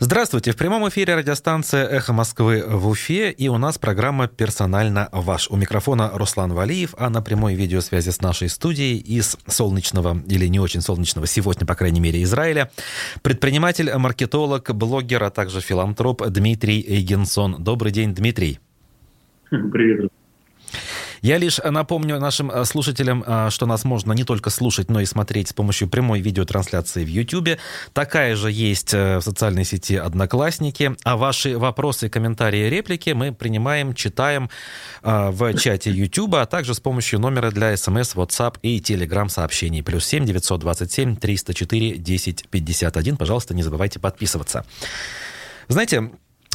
Здравствуйте, в прямом эфире радиостанция «Эхо Москвы» в Уфе, и у нас программа «Персонально ваш». У микрофона Руслан Валиев, а на прямой видеосвязи с нашей студией из солнечного, или не очень солнечного, сегодня, по крайней мере, Израиля, предприниматель, маркетолог, блогер, а также филантроп Дмитрий Эйгенсон. Добрый день, Дмитрий. Привет, я лишь напомню нашим э, слушателям, э, что нас можно не только слушать, но и смотреть с помощью прямой видеотрансляции в YouTube. Такая же есть э, в социальной сети «Одноклассники». А ваши вопросы, комментарии, реплики мы принимаем, читаем в чате YouTube, а также с помощью номера для смс, WhatsApp и Telegram сообщений. Плюс 7 927 304 1051. Пожалуйста, не забывайте подписываться. Знаете,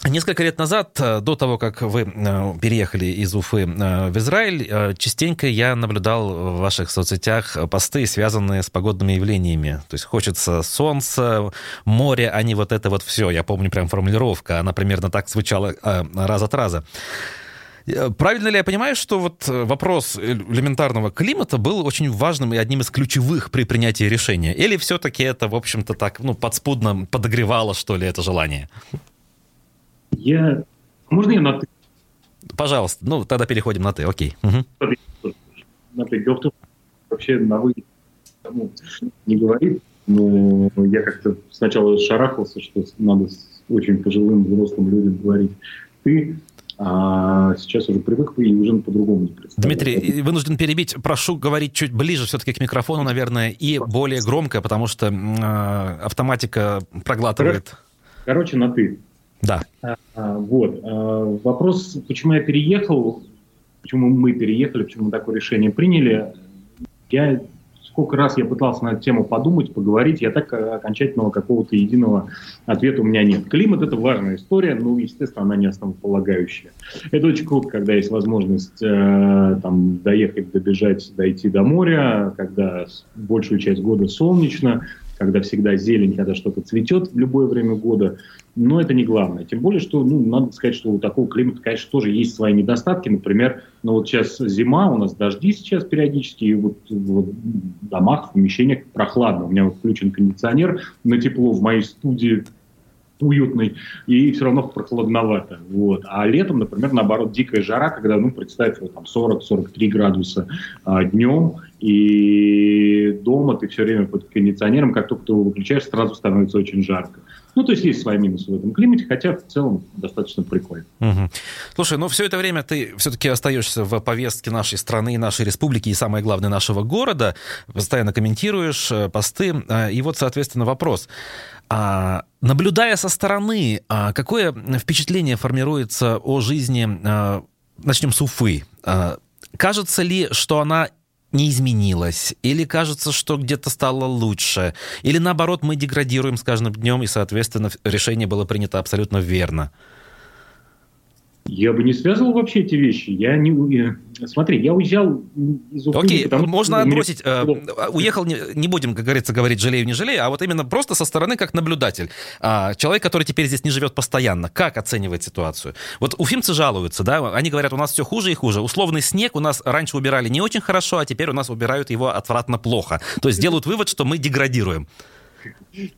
Несколько лет назад, э, до того, как вы э, переехали из Уфы э, в Израиль, частенько я наблюдал в ваших соцсетях посты, связанные с погодными явлениями. То есть хочется солнца, море, а не вот это вот все. Я помню прям формулировка, она примерно так звучала раз от раза. Правильно ли я понимаю, что вот вопрос элементарного климата был очень важным и одним из ключевых при принятии решения? Или все-таки это, в общем-то, так, ну, подспудно подогревало, что ли, это желание? Я... Можно я на «ты»? Пожалуйста. Ну, тогда переходим на «ты». Окей. Угу. На «ты». Дело в том, вообще на «вы» ну, не говорит, но я как-то сначала шарахался, что надо с очень пожилым взрослым людям говорить «ты», а сейчас уже привык и уже по-другому. Дмитрий, вынужден перебить. Прошу говорить чуть ближе все-таки к микрофону, наверное, и более громко, потому что э, автоматика проглатывает. Короче, на «ты». Да. А, вот. А, вопрос, почему я переехал, почему мы переехали, почему мы такое решение приняли. Я сколько раз я пытался на эту тему подумать, поговорить, я так окончательного какого-то единого ответа у меня нет. Климат – это важная история, но, естественно, она не основополагающая. Это очень круто, когда есть возможность э, там, доехать, добежать, дойти до моря, когда большую часть года солнечно, когда всегда зелень, когда что-то цветет в любое время года. Но это не главное. Тем более, что, ну, надо сказать, что у такого климата, конечно, тоже есть свои недостатки. Например, ну вот сейчас зима, у нас дожди сейчас периодически, и вот, в домах, в помещениях прохладно. У меня вот включен кондиционер на тепло в моей студии уютный, и все равно прохладновато. Вот. А летом, например, наоборот, дикая жара, когда, ну, представь, вот, там 40-43 градуса а, днем, и дома ты все время под кондиционером, как только ты его выключаешь, сразу становится очень жарко. Ну, то есть есть свои минусы в этом климате, хотя в целом достаточно прикольно. Угу. Слушай, ну все это время ты все-таки остаешься в повестке нашей страны, нашей республики и, самое главное, нашего города, постоянно комментируешь э, посты, э, и вот, соответственно, вопрос. А, наблюдая со стороны, а, какое впечатление формируется о жизни, а, начнем с Уфы? А, кажется ли, что она не изменилась? Или кажется, что где-то стало лучше? Или наоборот, мы деградируем с каждым днем, и, соответственно, решение было принято абсолютно верно? Я бы не связывал вообще эти вещи. Я не... Смотри, я уезжал из Уфы... Окей, потому, можно отбросить. Э, уехал, не, не будем, как говорится, говорить жалею, не жалею, а вот именно просто со стороны как наблюдатель. А, человек, который теперь здесь не живет постоянно, как оценивает ситуацию? Вот уфимцы жалуются, да, они говорят, у нас все хуже и хуже. Условный снег у нас раньше убирали не очень хорошо, а теперь у нас убирают его отвратно плохо. То есть делают вывод, что мы деградируем.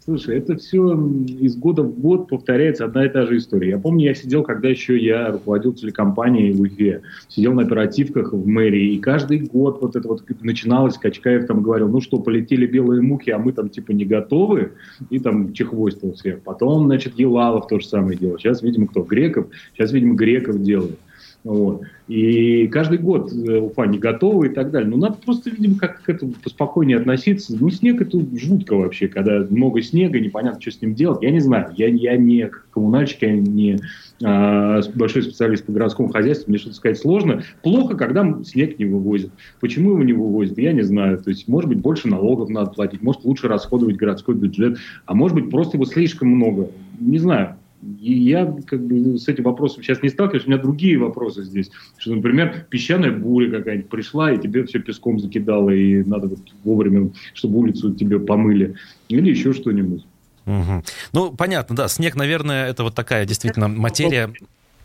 Слушай, это все из года в год повторяется одна и та же история. Я помню, я сидел, когда еще я руководил телекомпанией в Уфе, сидел на оперативках в мэрии, и каждый год вот это вот начиналось, Качкаев там говорил, ну что, полетели белые муки, а мы там типа не готовы, и там чехвостил всех. Потом, значит, Елалов то же самое делал. Сейчас, видимо, кто? Греков. Сейчас, видимо, Греков делает. Вот. И каждый год э, Уфа не готова и так далее. Но надо просто, видимо, как к этому поспокойнее относиться. Ну, снег это жутко вообще, когда много снега, непонятно, что с ним делать. Я не знаю, я, я не коммунальщик, я не а, большой специалист по городскому хозяйству, мне что-то сказать сложно. Плохо, когда снег не вывозят. Почему его не вывозят, я не знаю. То есть, может быть, больше налогов надо платить, может, лучше расходовать городской бюджет, а может быть, просто его слишком много. Не знаю. И я как бы с этим вопросом сейчас не сталкиваюсь, у меня другие вопросы здесь. Что, например, песчаная буря какая-нибудь пришла, и тебе все песком закидало, и надо вот вовремя, чтобы улицу тебе помыли. Или еще что-нибудь. Угу. Ну, понятно, да. Снег, наверное, это вот такая действительно материя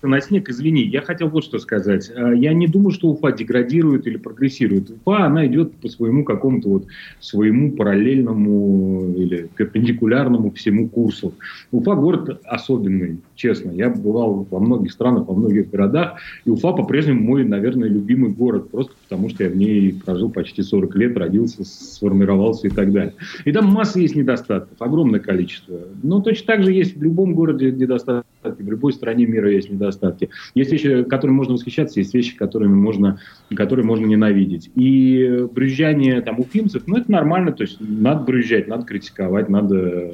на снег, извини, я хотел вот что сказать. Э, я не думаю, что Уфа деградирует или прогрессирует. Уфа, она идет по своему какому-то вот своему параллельному или перпендикулярному всему курсу. Уфа город особенный, честно. Я бывал во многих странах, во многих городах, и Уфа по-прежнему мой, наверное, любимый город, просто потому что я в ней прожил почти 40 лет, родился, сформировался и так далее. И там масса есть недостатков, огромное количество. Но точно так же есть в любом городе недостатки, в любой стране мира есть недостатки. Есть вещи, которыми можно восхищаться, есть вещи, которыми можно, которые можно ненавидеть. И брюзжание там уфимцев, ну это нормально, то есть надо брюзжать, надо критиковать, надо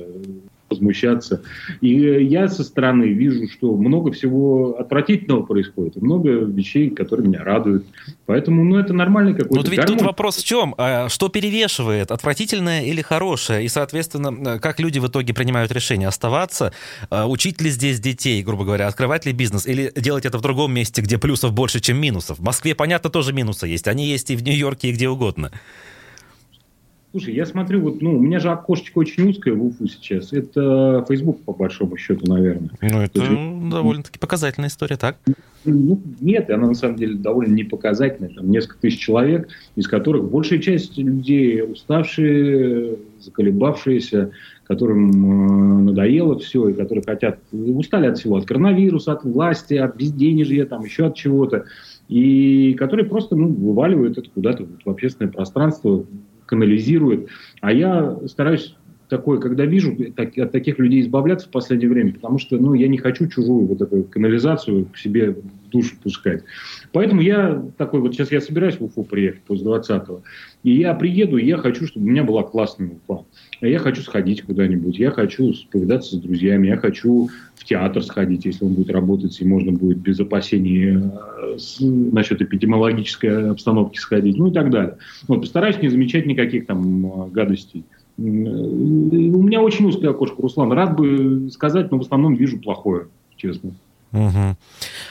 возмущаться. И я со стороны вижу, что много всего отвратительного происходит, и много вещей, которые меня радуют. Поэтому, ну, это нормальный какой-то Ну, ведь гармон. тут вопрос в чем? А что перевешивает, отвратительное или хорошее? И, соответственно, как люди в итоге принимают решение оставаться, а учить ли здесь детей, грубо говоря, открывать ли бизнес, или делать это в другом месте, где плюсов больше, чем минусов? В Москве, понятно, тоже минусы есть. Они есть и в Нью-Йорке, и где угодно. Слушай, я смотрю, вот, ну, у меня же окошечко очень узкое в Уфу сейчас. Это Facebook, по большому счету, наверное. Ну, это есть, довольно-таки показательная история, так? Ну, нет, она на самом деле довольно непоказательная. Там несколько тысяч человек, из которых большая часть людей уставшие, заколебавшиеся, которым э, надоело все, и которые хотят, устали от всего, от коронавируса, от власти, от безденежья, там еще от чего-то, и которые просто ну, вываливают это куда-то вот, в общественное пространство, канализирует. А я стараюсь такое, когда вижу, так, от таких людей избавляться в последнее время, потому что ну, я не хочу чужую вот эту канализацию к себе в душу пускать. Поэтому я такой, вот сейчас я собираюсь в Уфу приехать после 20-го, и я приеду, и я хочу, чтобы у меня была классная Уфа. Я хочу сходить куда-нибудь, я хочу повидаться с друзьями, я хочу в театр сходить, если он будет работать, и можно будет без опасений э, с, насчет эпидемиологической обстановки сходить, ну и так далее. Вот, постараюсь не замечать никаких там э, гадостей. У меня очень узкое окошко, Руслан. Рад бы сказать, но в основном вижу плохое, честно. Угу.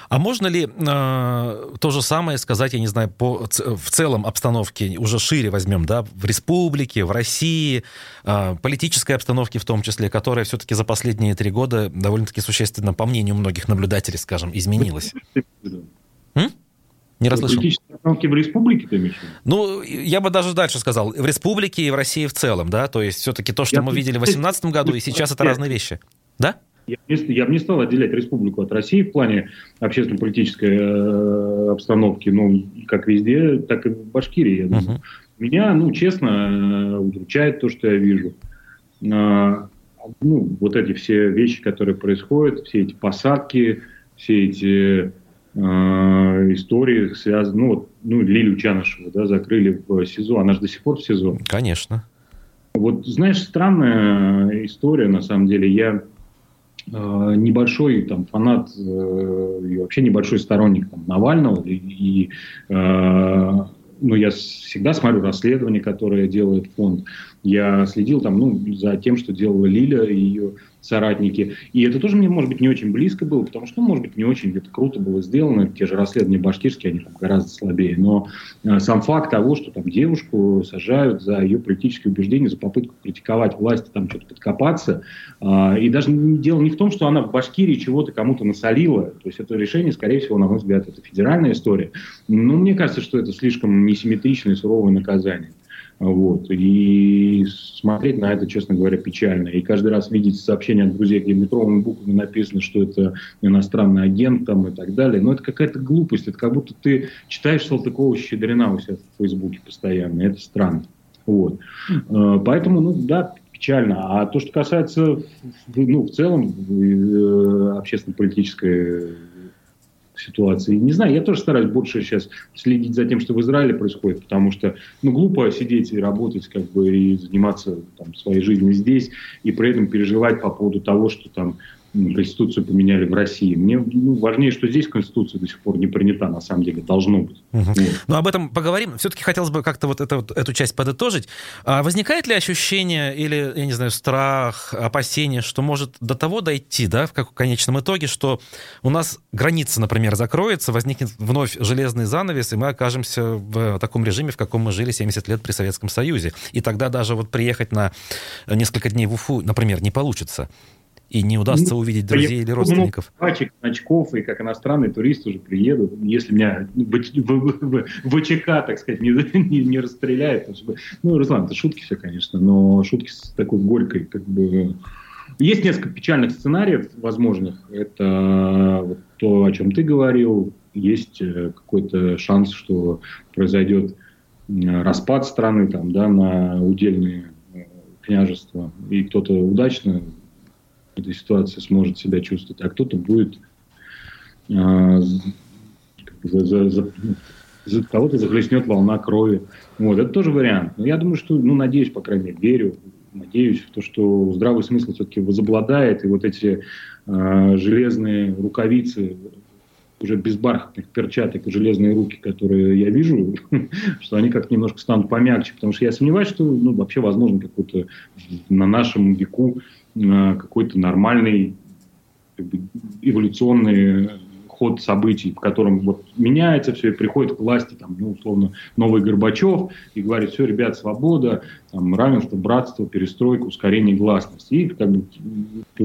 А можно ли э, то же самое сказать, я не знаю, по, в целом обстановке, уже шире возьмем, да, в республике, в России, э, политической обстановке в том числе, которая все-таки за последние три года довольно-таки существенно, по мнению многих наблюдателей, скажем, изменилась? Не расслышал. Политические обстановки в республике ты имеешь Ну, я бы даже дальше сказал. В республике и в России в целом, да? То есть все-таки то, что я мы видели в 2018 году, и сейчас это разные вещи. Да? Я, я бы не стал отделять республику от России в плане общественно-политической э, обстановки, ну, как везде, так и в Башкирии, я думаю. Uh-huh. Меня, ну, честно, э, удручает то, что я вижу. А, ну, вот эти все вещи, которые происходят, все эти посадки, все эти э, истории связаны, ну, вот, ну, Лилю Чанышеву, да, закрыли в СИЗО, она же до сих пор в СИЗО. Конечно. Вот, знаешь, странная история, на самом деле, я Э, небольшой там фанат э, и вообще небольшой сторонник там, Навального и, и э, ну, я всегда смотрю расследования, которые делает фонд. Я следил там, ну, за тем, что делала Лиля и ее соратники. И это тоже мне, может быть, не очень близко было, потому что, ну, может быть, не очень где-то круто было сделано. Те же расследования башкирские, они там гораздо слабее. Но э, сам факт того, что там девушку сажают за ее политические убеждения, за попытку критиковать власть, там что-то подкопаться. Э, и даже дело не в том, что она в Башкирии чего-то кому-то насолила. То есть это решение, скорее всего, на мой взгляд, это федеральная история. Но мне кажется, что это слишком несимметричное и суровое наказание. Вот. И смотреть на это, честно говоря, печально. И каждый раз видеть сообщения от друзей, где метровыми буквами написано, что это иностранный агент там, и так далее. Но это какая-то глупость. Это как будто ты читаешь Салтыкова-Щедрина у себя в Фейсбуке постоянно. Это странно. Вот. Э, поэтому, ну да, печально. А то, что касается, ну, в целом, э, общественно-политической ситуации. Не знаю, я тоже стараюсь больше сейчас следить за тем, что в Израиле происходит, потому что, ну, глупо сидеть и работать, как бы, и заниматься там, своей жизнью здесь, и при этом переживать по поводу того, что там Конституцию поменяли в России. Мне ну, важнее, что здесь Конституция до сих пор не принята, на самом деле, должно быть. Угу. Вот. Ну, об этом поговорим. Все-таки хотелось бы как-то вот, это, вот эту часть подытожить. А возникает ли ощущение или, я не знаю, страх, опасение, что может до того дойти, да, в как, конечном итоге, что у нас граница, например, закроется, возникнет вновь железный занавес, и мы окажемся в таком режиме, в каком мы жили 70 лет при Советском Союзе. И тогда даже вот приехать на несколько дней в Уфу, например, не получится. И не удастся ну, увидеть друзей или родственников. Пачек, очков, и как иностранные туристы уже приедут, если меня ВЧК, так сказать, не, не, не расстреляет. Ну, Руслан, это шутки все, конечно, но шутки с такой горькой, как бы... Есть несколько печальных сценариев возможных. Это вот то, о чем ты говорил. Есть э, какой-то шанс, что произойдет распад страны там, да, на удельные э, княжества, и кто-то удачно этой ситуации сможет себя чувствовать, а кто-то будет а, за, за, за, за кого-то захлестнет волна крови. Вот, это тоже вариант. Но я думаю, что, ну, надеюсь, по крайней мере, верю, надеюсь в то, что здравый смысл все-таки возобладает, и вот эти э, железные рукавицы уже без бархатных перчаток и железные руки, которые я вижу, что они как-то немножко станут помягче, потому что я сомневаюсь, что ну, вообще возможно какой-то на нашем веку э, какой-то нормальный как бы, эволюционный ход событий, в котором вот меняется все, и приходит к власти, там, ну, условно, новый Горбачев, и говорит, все, ребят, свобода, там, равенство, братство, перестройка, ускорение гласности. И как бы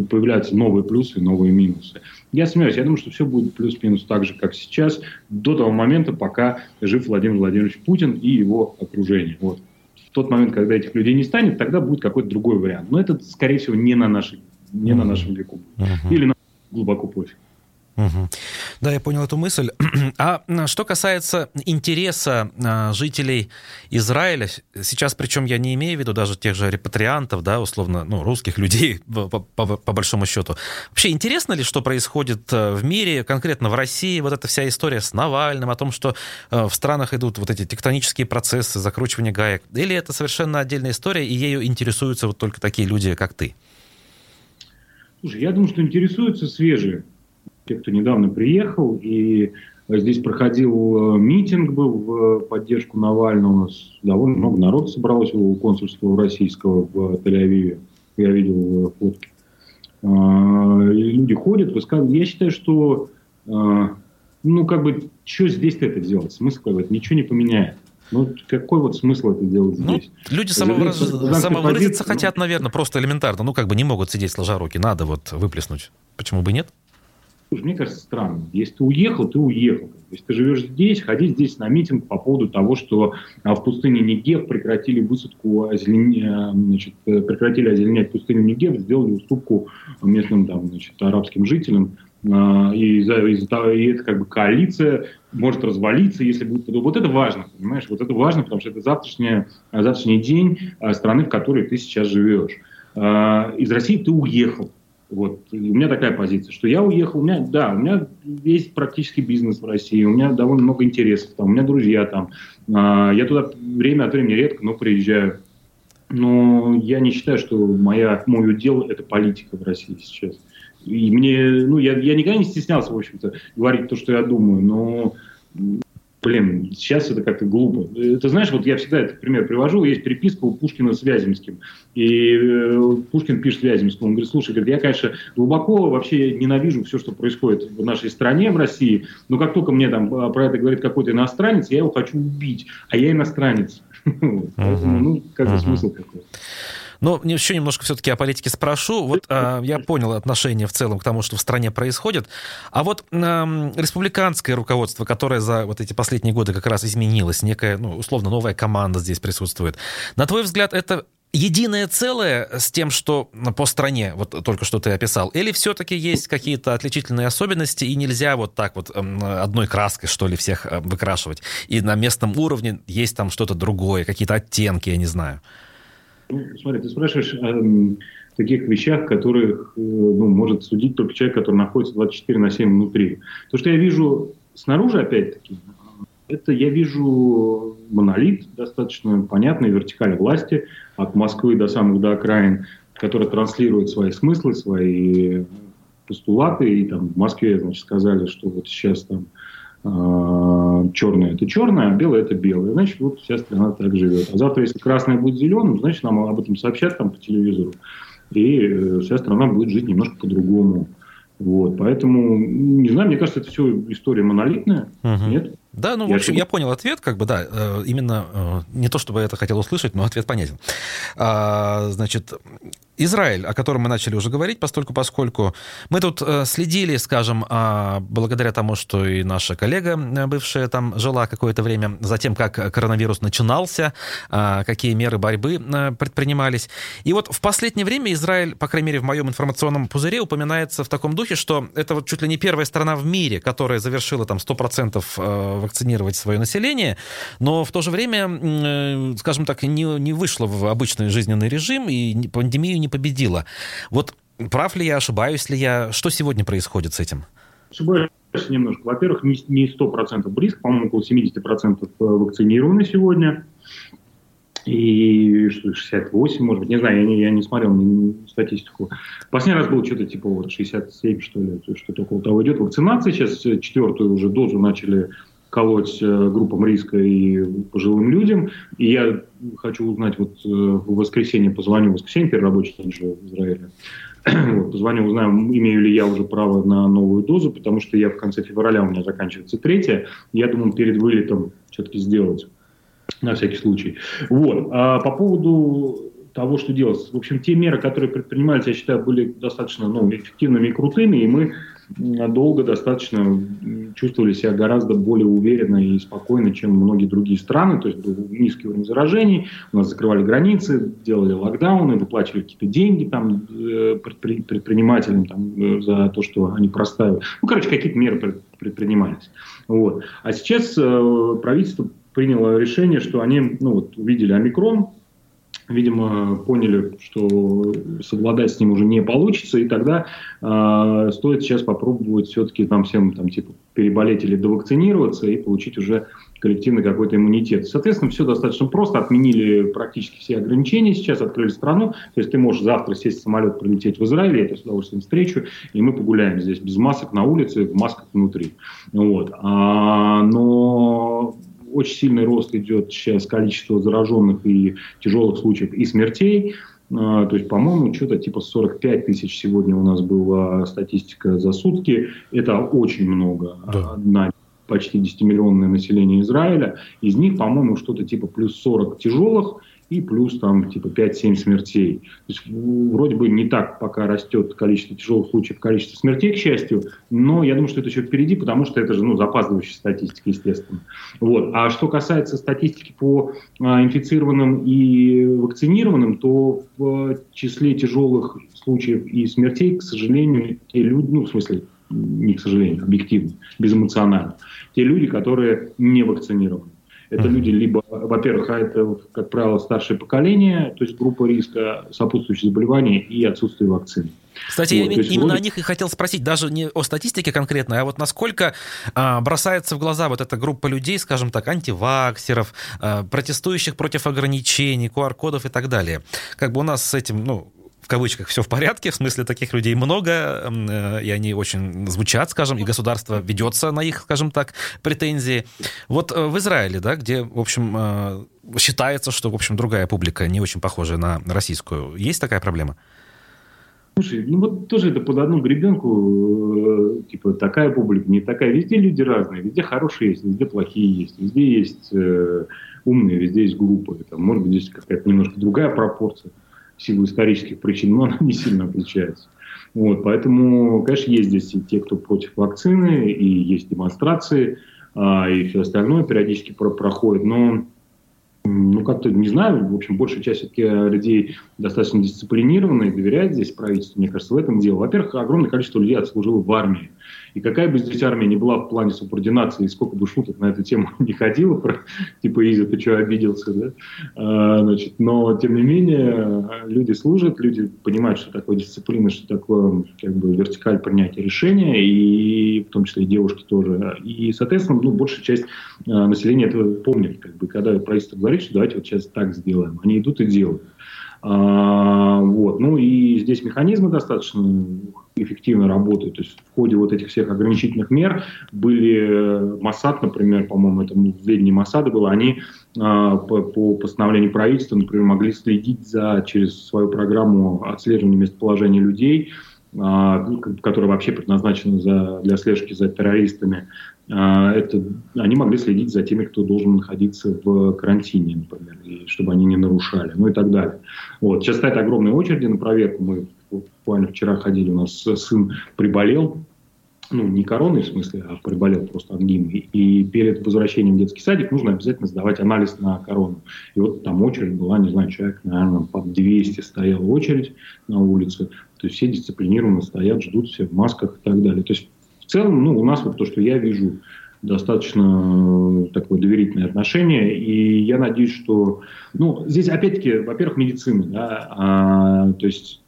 появляются новые плюсы и новые минусы. Я сомневаюсь, я думаю, что все будет плюс-минус так же, как сейчас, до того момента, пока жив Владимир Владимирович Путин и его окружение. Вот. В тот момент, когда этих людей не станет, тогда будет какой-то другой вариант. Но это, скорее всего, не на, нашей, не на нашем веку. Uh-huh. Или на глубоко пофиг. Угу. Да, я понял эту мысль. А что касается интереса а, жителей Израиля, сейчас причем я не имею в виду даже тех же репатриантов, да, условно, ну, русских людей, по, по, по большому счету. Вообще интересно ли, что происходит э, в мире, конкретно в России, вот эта вся история с Навальным, о том, что э, в странах идут вот эти тектонические процессы, закручивание гаек? Или это совершенно отдельная история, и ею интересуются вот только такие люди, как ты? Слушай, я думаю, что интересуются свежие те, кто недавно приехал, и здесь проходил э, митинг был в поддержку Навального, довольно много народу собралось у консульства российского в Тель-Авиве, я видел э, фотки. А, и люди ходят, высказывают. Я считаю, что а, ну, как бы, что здесь-то это делать? Смысл какой-то? Ничего не поменяет. Ну, какой вот смысл это делать ну, здесь? Люди самовыраз... самовыразиться хотят, наверное, просто элементарно. Ну, как бы не могут сидеть сложа руки, надо вот выплеснуть. Почему бы нет? Слушай, мне кажется, странно. Если ты уехал, ты уехал. Если ты живешь здесь, ходи здесь на митинг по поводу того, что а, в пустыне Негев прекратили высадку. Э, значит, э, прекратили озеленять пустыню Негев, сделали уступку местным там, значит, арабским жителям. А, и, за, и, и это как бы коалиция может развалиться, если будет... Вот это важно, понимаешь? Вот это важно, потому что это завтрашний, завтрашний день а, страны, в которой ты сейчас живешь. Из России ты уехал вот. у меня такая позиция, что я уехал, у меня, да, у меня есть практически бизнес в России, у меня довольно много интересов, там, у меня друзья там, а, я туда время от времени редко, но приезжаю. Но я не считаю, что моя, мой удел – это политика в России сейчас. И мне, ну, я, я никогда не стеснялся, в общем-то, говорить то, что я думаю, но Блин, сейчас это как-то глупо. Ты знаешь, вот я всегда этот пример привожу, есть переписка у Пушкина с Вяземским. И э, Пушкин пишет Вяземскому, он говорит, слушай, говорит, я, конечно, глубоко вообще ненавижу все, что происходит в нашей стране, в России, но как только мне там а, про это говорит какой-то иностранец, я его хочу убить, а я иностранец. Ну, как бы смысл какой-то. Но еще немножко все-таки о политике спрошу. Вот э, я понял отношение в целом к тому, что в стране происходит. А вот э, республиканское руководство, которое за вот эти последние годы как раз изменилось, некая, ну, условно, новая команда здесь присутствует. На твой взгляд, это единое целое с тем, что по стране, вот только что ты описал, или все-таки есть какие-то отличительные особенности, и нельзя вот так вот одной краской, что ли, всех э, выкрашивать, и на местном уровне есть там что-то другое, какие-то оттенки, я не знаю. Смотри, ты спрашиваешь о таких вещах, которых э, ну, может судить только человек, который находится 24 на 7 внутри. То, что я вижу снаружи, опять-таки, это я вижу монолит, достаточно понятной вертикаль власти от Москвы до самых до окраин, который транслирует свои смыслы, свои постулаты. И там в Москве, значит, сказали, что вот сейчас там а, черное это черное, а белое это белое. Значит, вот вся страна так живет. А завтра, если красное будет зеленым, значит, нам об этом сообщат там по телевизору. И э, вся страна будет жить немножко по-другому. Вот, поэтому, не знаю, мне кажется, это все история монолитная. Uh-huh. Нет? Да, ну, я в общем, я понял ответ, как бы, да, э, именно э, не то, чтобы я это хотел услышать, но ответ понятен. А, значит, Израиль, о котором мы начали уже говорить, постольку поскольку мы тут э, следили, скажем, а, благодаря тому, что и наша коллега бывшая там жила какое-то время, за тем, как коронавирус начинался, а, какие меры борьбы предпринимались. И вот в последнее время Израиль, по крайней мере, в моем информационном пузыре упоминается в таком духе, что это вот чуть ли не первая страна в мире, которая завершила там 100% вакцинировать свое население, но в то же время, э, скажем так, не, не вышла в обычный жизненный режим и пандемию не победила. Вот прав ли я, ошибаюсь ли я? Что сегодня происходит с этим? Ошибаюсь немножко. Во-первых, не 100% близко, по-моему, около 70% вакцинированы сегодня. И 68, может быть, не знаю, я не, я не смотрел ни, статистику. Последний раз было что-то типа вот 67, что ли, что-то около того идет. Вакцинация сейчас четвертую уже дозу начали колоть э, группам риска и пожилым людям. И я хочу узнать, вот э, в воскресенье позвоню, в воскресенье первый рабочий день же в Израиле, вот, позвоню, узнаю, имею ли я уже право на новую дозу, потому что я в конце февраля, у меня заканчивается третья, я думаю, перед вылетом все-таки сделать, на всякий случай. Вот. А по поводу того, что делать. В общем, те меры, которые предпринимались, я считаю, были достаточно ну, эффективными и крутыми, и мы долго достаточно чувствовали себя гораздо более уверенно и спокойно, чем многие другие страны. То есть был низкий уровень заражений, у нас закрывали границы, делали локдауны, выплачивали какие-то деньги там, э, предпринимателям там, э, за то, что они проставили. Ну, короче, какие-то меры предпринимались. Вот. А сейчас э, правительство приняло решение, что они ну, вот, увидели омикрон, видимо, поняли, что совладать с ним уже не получится, и тогда э, стоит сейчас попробовать все-таки там всем там типа переболеть или довакцинироваться и получить уже коллективный какой-то иммунитет. Соответственно, все достаточно просто. Отменили практически все ограничения сейчас, открыли страну. То есть ты можешь завтра сесть в самолет, прилететь в Израиль, я это с удовольствием встречу, и мы погуляем здесь без масок на улице, в масках внутри. Вот. А, но очень сильный рост идет сейчас количества зараженных и тяжелых случаев и смертей. А, то есть, по-моему, что-то типа 45 тысяч сегодня у нас была статистика за сутки. Это очень много да. на почти 10-миллионное население Израиля. Из них, по-моему, что-то типа плюс 40 тяжелых и плюс там типа 5-7 смертей. То есть вроде бы не так пока растет количество тяжелых случаев, количество смертей, к счастью, но я думаю, что это еще впереди, потому что это же ну, запаздывающая статистика, естественно. Вот. А что касается статистики по а, инфицированным и вакцинированным, то в числе тяжелых случаев и смертей, к сожалению, те люди, ну, в смысле, не к сожалению, объективно, безэмоционально, те люди, которые не вакцинированы. Это люди либо, во-первых, а это, как правило, старшее поколение, то есть группа риска, сопутствующие заболевания и отсутствие вакцины. Кстати, вот, я именно вроде... о них и хотел спросить, даже не о статистике конкретно, а вот насколько а, бросается в глаза вот эта группа людей, скажем так, антиваксеров, а, протестующих против ограничений, QR-кодов и так далее. Как бы у нас с этим, ну, кавычках все в порядке, в смысле таких людей много, э, и они очень звучат, скажем, и государство ведется на их, скажем так, претензии. Вот э, в Израиле, да, где, в общем, э, считается, что, в общем, другая публика не очень похожая на российскую, есть такая проблема? Слушай, ну вот тоже это под одну гребенку, типа такая публика, не такая. Везде люди разные, везде хорошие есть, везде плохие есть, везде есть э, умные, везде есть глупые. Там, может быть, здесь какая-то немножко другая пропорция в силу исторических причин, но она не сильно отличается. Вот, поэтому, конечно, есть здесь и те, кто против вакцины, и есть демонстрации, а, и все остальное периодически про проходит, но ну, как-то, не знаю, в общем, большая часть все-таки людей достаточно дисциплинированная и доверяет здесь правительству, мне кажется, в этом дело. Во-первых, огромное количество людей отслужило в армии. И какая бы здесь армия ни была в плане субординации, и сколько бы шуток на эту тему не ходило, про, типа, Изи, ты что, обиделся, да? А, значит, но, тем не менее, люди служат, люди понимают, что такое дисциплина, что такое, как бы, вертикаль принятия решения, и в том числе и девушки тоже. И, соответственно, ну, большая часть а, населения этого помнит, как бы, когда правительство говорит, что давайте вот сейчас так сделаем, они идут и делают. А, вот. Ну и здесь механизмы достаточно эффективно работают. То есть в ходе вот этих всех ограничительных мер были Масад, например, по-моему, это в ведении Масада было, они а, по, по постановлению правительства, например, могли следить за через свою программу отслеживания местоположения людей, а, которая вообще предназначена за, для слежки за террористами, это, они могли следить за теми, кто должен находиться в карантине, например, и чтобы они не нарушали, ну и так далее. Вот. Сейчас стоят огромные очереди на проверку. Мы буквально вчера ходили, у нас сын приболел, ну, не короной в смысле, а приболел просто ангиной. И перед возвращением в детский садик нужно обязательно сдавать анализ на корону. И вот там очередь была, не знаю, человек, наверное, по 200 стояла очередь на улице. То есть все дисциплинированно стоят, ждут все в масках и так далее. То есть в целом, ну, у нас вот то, что я вижу, достаточно такое доверительное отношение. И я надеюсь, что... Ну, здесь, опять-таки, во-первых, медицина. Да, а, то есть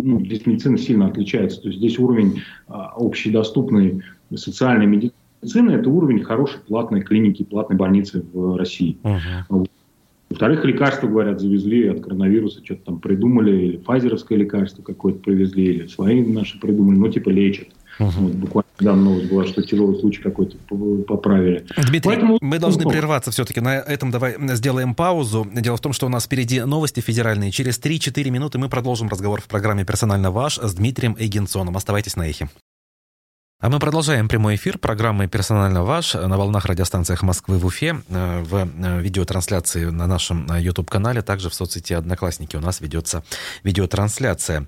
ну, здесь медицина сильно отличается. То есть здесь уровень а, общедоступной социальной медицины – это уровень хорошей платной клиники, платной больницы в России. Uh-huh. Во-вторых, лекарства, говорят, завезли от коронавируса, что-то там придумали, или фазеровское лекарство какое-то привезли, или свои наши придумали, ну, типа лечат. Угу. Вот буквально недавно новость была, что тяжелый случай какой-то поправили. Дмитрий, Поэтому... мы должны прерваться все-таки. На этом давай сделаем паузу. Дело в том, что у нас впереди новости федеральные. Через 3-4 минуты мы продолжим разговор в программе «Персонально ваш» с Дмитрием Эгенсоном. Оставайтесь на эхе. А мы продолжаем прямой эфир программы «Персонально ваш» на волнах радиостанциях Москвы в Уфе, э, в э, видеотрансляции на нашем э, YouTube-канале, также в соцсети «Одноклассники» у нас ведется видеотрансляция.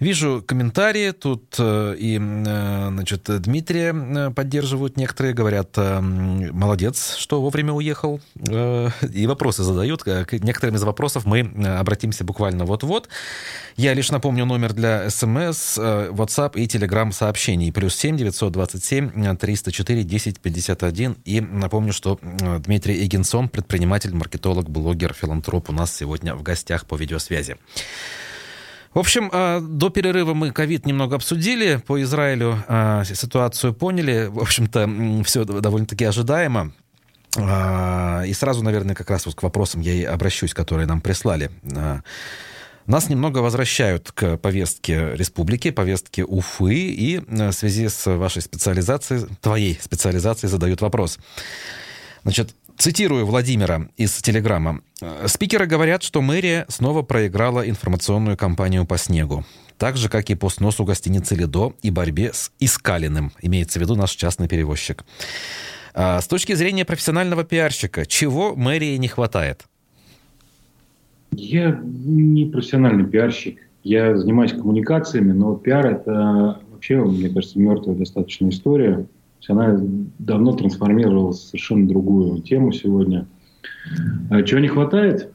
Вижу комментарии, тут и, значит, Дмитрия поддерживают некоторые, говорят, молодец, что вовремя уехал, и вопросы задают. К некоторым из вопросов мы обратимся буквально вот-вот. Я лишь напомню номер для СМС, WhatsApp и Telegram сообщений. Плюс 7 927 304 10 51. И напомню, что Дмитрий Эгинсон, предприниматель, маркетолог, блогер, филантроп у нас сегодня в гостях по видеосвязи. В общем, а, до перерыва мы ковид немного обсудили, по Израилю а, ситуацию поняли. В общем-то, все довольно-таки ожидаемо. А, и сразу, наверное, как раз вот к вопросам я и обращусь, которые нам прислали. Нас немного возвращают к повестке республики, повестке Уфы, и э, в связи с вашей специализацией, твоей специализацией задают вопрос. Значит, цитирую Владимира из Телеграма. Спикеры говорят, что мэрия снова проиграла информационную кампанию по снегу. Так же, как и по сносу гостиницы «Ледо» и борьбе с Искалиным. Имеется в виду наш частный перевозчик. А с точки зрения профессионального пиарщика, чего мэрии не хватает? Я не профессиональный пиарщик. Я занимаюсь коммуникациями, но пиар это вообще, мне кажется, мертвая достаточно история. Есть она давно трансформировалась в совершенно другую тему сегодня. А чего не хватает?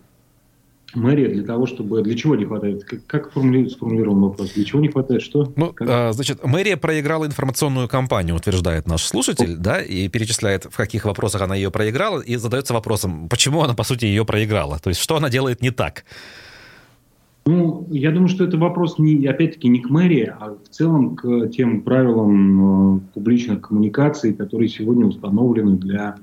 мэрия для того, чтобы... Для чего не хватает? Как, как сформулирован вопрос? Для чего не хватает? Что? Ну, а, значит, мэрия проиграла информационную кампанию, утверждает наш слушатель, да, и перечисляет, в каких вопросах она ее проиграла, и задается вопросом, почему она, по сути, ее проиграла? То есть, что она делает не так? Ну, я думаю, что это вопрос, не, опять-таки, не к мэрии, а в целом к тем правилам э, публичных коммуникаций, которые сегодня установлены для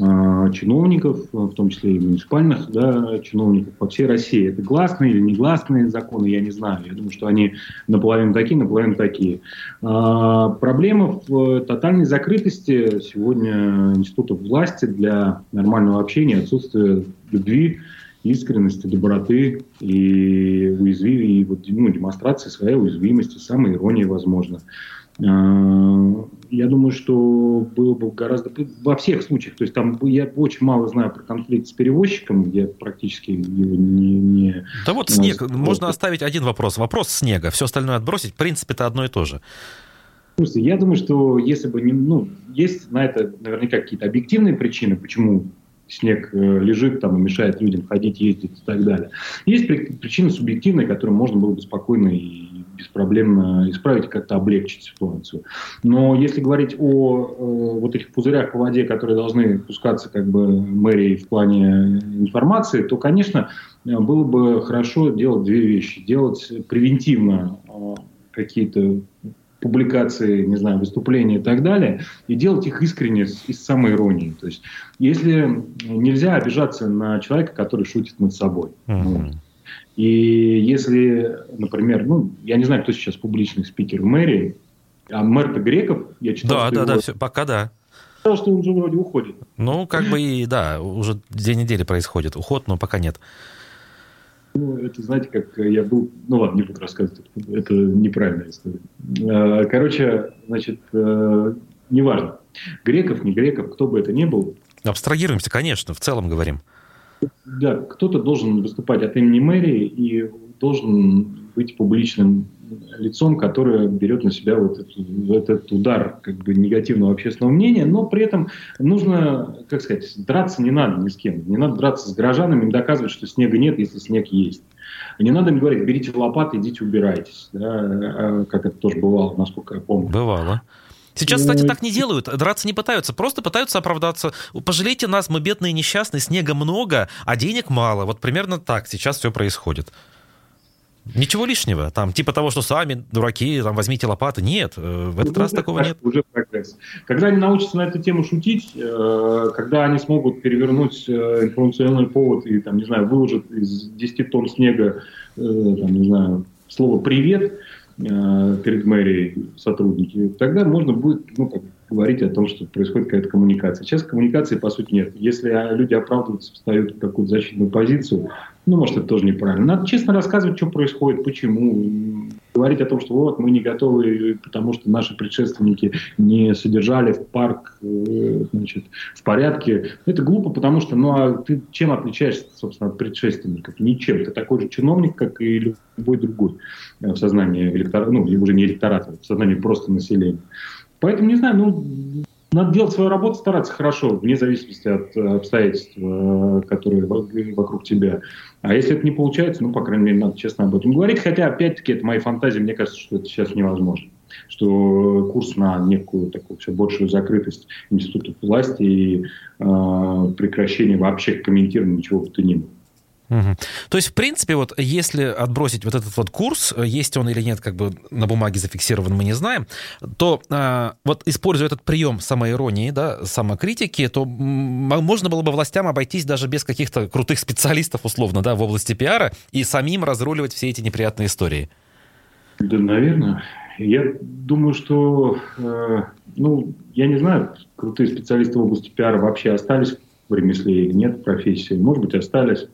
а, чиновников, в том числе и муниципальных да, чиновников по всей России. Это гласные или негласные законы, я не знаю. Я думаю, что они наполовину такие, наполовину такие. А, проблема в тотальной закрытости сегодня институтов власти для нормального общения, отсутствие любви, искренности, доброты и, уязвимости, и вот, ну, демонстрации своей уязвимости, самой иронии, возможно. А, я думаю, что было бы гораздо... Во всех случаях, то есть там я очень мало знаю про конфликт с перевозчиком, я практически его не... не да вот снег, просто... можно оставить один вопрос. Вопрос снега, все остальное отбросить, в принципе, это одно и то же. Слушайте, я думаю, что если бы... Не, ну, есть на это наверняка какие-то объективные причины, почему снег э, лежит там и мешает людям ходить, ездить и так далее. Есть причины субъективные, которые можно было бы спокойно и беспроблемно исправить, как-то облегчить ситуацию. Но если говорить о э, вот этих пузырях по воде, которые должны пускаться как бы мэрией в плане информации, то, конечно, было бы хорошо делать две вещи. Делать превентивно э, какие-то публикации, не знаю, выступления и так далее, и делать их искренне из самой иронии. То есть, если нельзя обижаться на человека, который шутит над собой. Uh-huh. Вот. И если, например, ну, я не знаю, кто сейчас публичный спикер в мэрии, а мэр-то Греков, я читал, Да, да, его... да, все, пока да. Сказал, что он уже вроде уходит. Ну, как бы и, да, уже две недели происходит уход, но пока нет. Ну, это, знаете, как я был... Ну, ладно, не буду рассказывать. Это неправильная история. Э, короче, значит, э, неважно. Греков, не греков, кто бы это ни был. Абстрагируемся, конечно, в целом говорим. Да, кто-то должен выступать от имени мэрии и должен быть публичным лицом, которое берет на себя вот этот, этот удар как бы негативного общественного мнения, но при этом нужно, как сказать, драться не надо ни с кем. Не надо драться с горожанами, им доказывать, что снега нет, если снег есть. Не надо им говорить, берите лопаты, идите убирайтесь, да, а, как это тоже бывало, насколько я помню. Бывало. Сейчас, кстати, так не делают, драться не пытаются, просто пытаются оправдаться. Пожалейте нас, мы бедные несчастные, снега много, а денег мало. Вот примерно так сейчас все происходит. Ничего лишнего. Там, типа того, что сами дураки, там, возьмите лопаты. Нет, э, в этот ну, раз такого нет. Уже прогресс. Когда они научатся на эту тему шутить, э, когда они смогут перевернуть э, информационный повод и, там, не знаю, выложат из 10 тонн снега, там, не знаю, слово «привет», перед мэрией сотрудники, тогда можно будет ну, как, говорить о том, что происходит какая-то коммуникация. Сейчас коммуникации, по сути, нет. Если люди оправдываются, встают в какую-то защитную позицию, ну, может, это тоже неправильно. Надо честно рассказывать, что происходит, почему. Говорить о том, что вот мы не готовы, потому что наши предшественники не содержали в парк э, значит, в порядке. Это глупо, потому что, ну, а ты чем отличаешься, собственно, от предшественников? Ничем. Ты такой же чиновник, как и любой другой в сознании электората, ну, уже не электората, в сознании просто населения. Поэтому, не знаю, ну, надо делать свою работу, стараться хорошо, вне зависимости от э, обстоятельств, э, которые вокруг тебя. А если это не получается, ну, по крайней мере, надо честно об этом говорить. Хотя, опять-таки, это мои фантазии, мне кажется, что это сейчас невозможно. Что курс на некую такую все большую закрытость институтов власти и э, прекращение вообще комментирования ничего бы то ни было. Угу. То есть, в принципе, вот если отбросить вот этот вот курс, есть он или нет, как бы на бумаге зафиксирован, мы не знаем, то э, вот используя этот прием самоиронии, да, самокритики, то можно было бы властям обойтись даже без каких-то крутых специалистов, условно, да, в области пиара и самим разруливать все эти неприятные истории. Да, наверное. Я думаю, что, э, ну, я не знаю, крутые специалисты в области пиара вообще остались в ремесле или нет в профессии. Может быть, остались.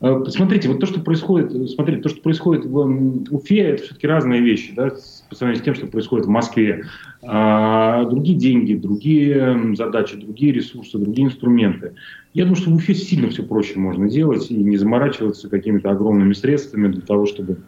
Э, смотрите, вот то, что происходит, смотрите, то, что происходит в Уфе, это все-таки разные вещи, да, по сравнению с тем, что происходит в Москве. А, другие деньги, другие задачи, другие ресурсы, другие инструменты. Я думаю, что в Уфе сильно все проще можно делать и не заморачиваться какими-то огромными средствами для того, чтобы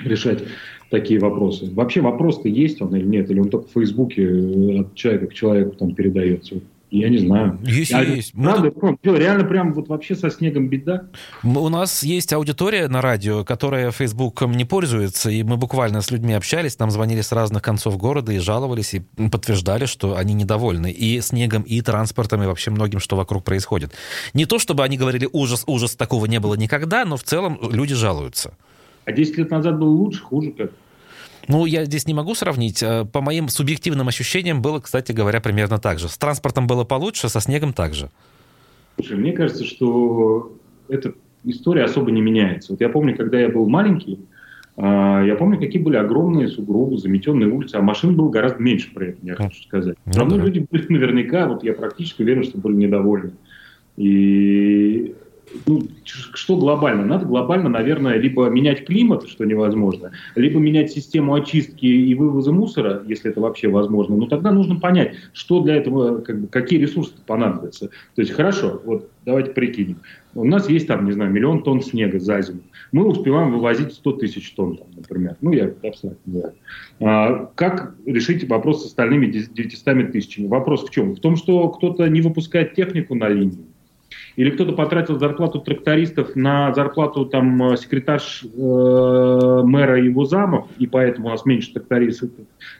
решать такие вопросы. Вообще вопрос-то есть он или нет, или он только в Фейсбуке э, от человека к человеку там передается. Я не знаю. Есть, а, есть. Правда, Мы... что, реально прям вот вообще со снегом беда? У нас есть аудитория на радио, которая Фейсбуком не пользуется, и мы буквально с людьми общались, нам звонили с разных концов города и жаловались, и подтверждали, что они недовольны и снегом, и транспортом, и вообще многим, что вокруг происходит. Не то, чтобы они говорили ужас, ужас, такого не было никогда, но в целом люди жалуются. А 10 лет назад было лучше, хуже как? Ну, я здесь не могу сравнить. Э, по моим субъективным ощущениям было, кстати говоря, примерно так же. С транспортом было получше, со снегом также. Слушай, мне кажется, что эта история особо не меняется. Вот я помню, когда я был маленький, а, я помню, какие были огромные сугробы, заметенные улицы, а машин было гораздо меньше при этом, я хочу сказать. Все равно ну, да. люди были наверняка, вот я практически уверен, что были недовольны. И ну, что глобально? Надо глобально, наверное, либо менять климат, что невозможно, либо менять систему очистки и вывоза мусора, если это вообще возможно. Но тогда нужно понять, что для этого, как бы, какие ресурсы понадобятся. То есть, хорошо, вот давайте прикинем. У нас есть там, не знаю, миллион тонн снега за зиму. Мы успеваем вывозить 100 тысяч тонн, там, например. Ну, я абсолютно знаю. А, как решить вопрос с остальными 900 тысячами? Вопрос в чем? В том, что кто-то не выпускает технику на линию, или кто-то потратил зарплату трактористов на зарплату там э, секретарш э, мэра его замов, и поэтому у нас меньше трактористов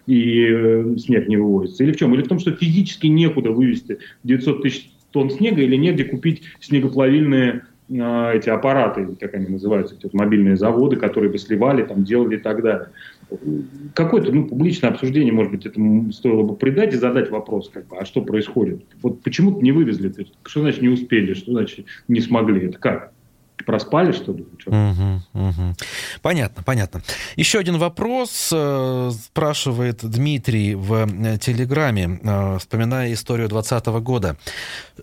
и э, снег не вывозится. Или в чем? Или в том, что физически некуда вывести 900 тысяч тонн снега или негде купить снегоплавильные э, эти аппараты, как они называются, эти вот мобильные заводы, которые бы сливали, там, делали и так далее какое-то ну, публичное обсуждение, может быть, этому стоило бы придать и задать вопрос, как бы, а что происходит? Вот почему-то не вывезли, что значит не успели, что значит не смогли, это как? Проспали, что ли? Угу, угу. Понятно, понятно. Еще один вопрос. Э, спрашивает Дмитрий в э, Телеграме, э, вспоминая историю 2020 года.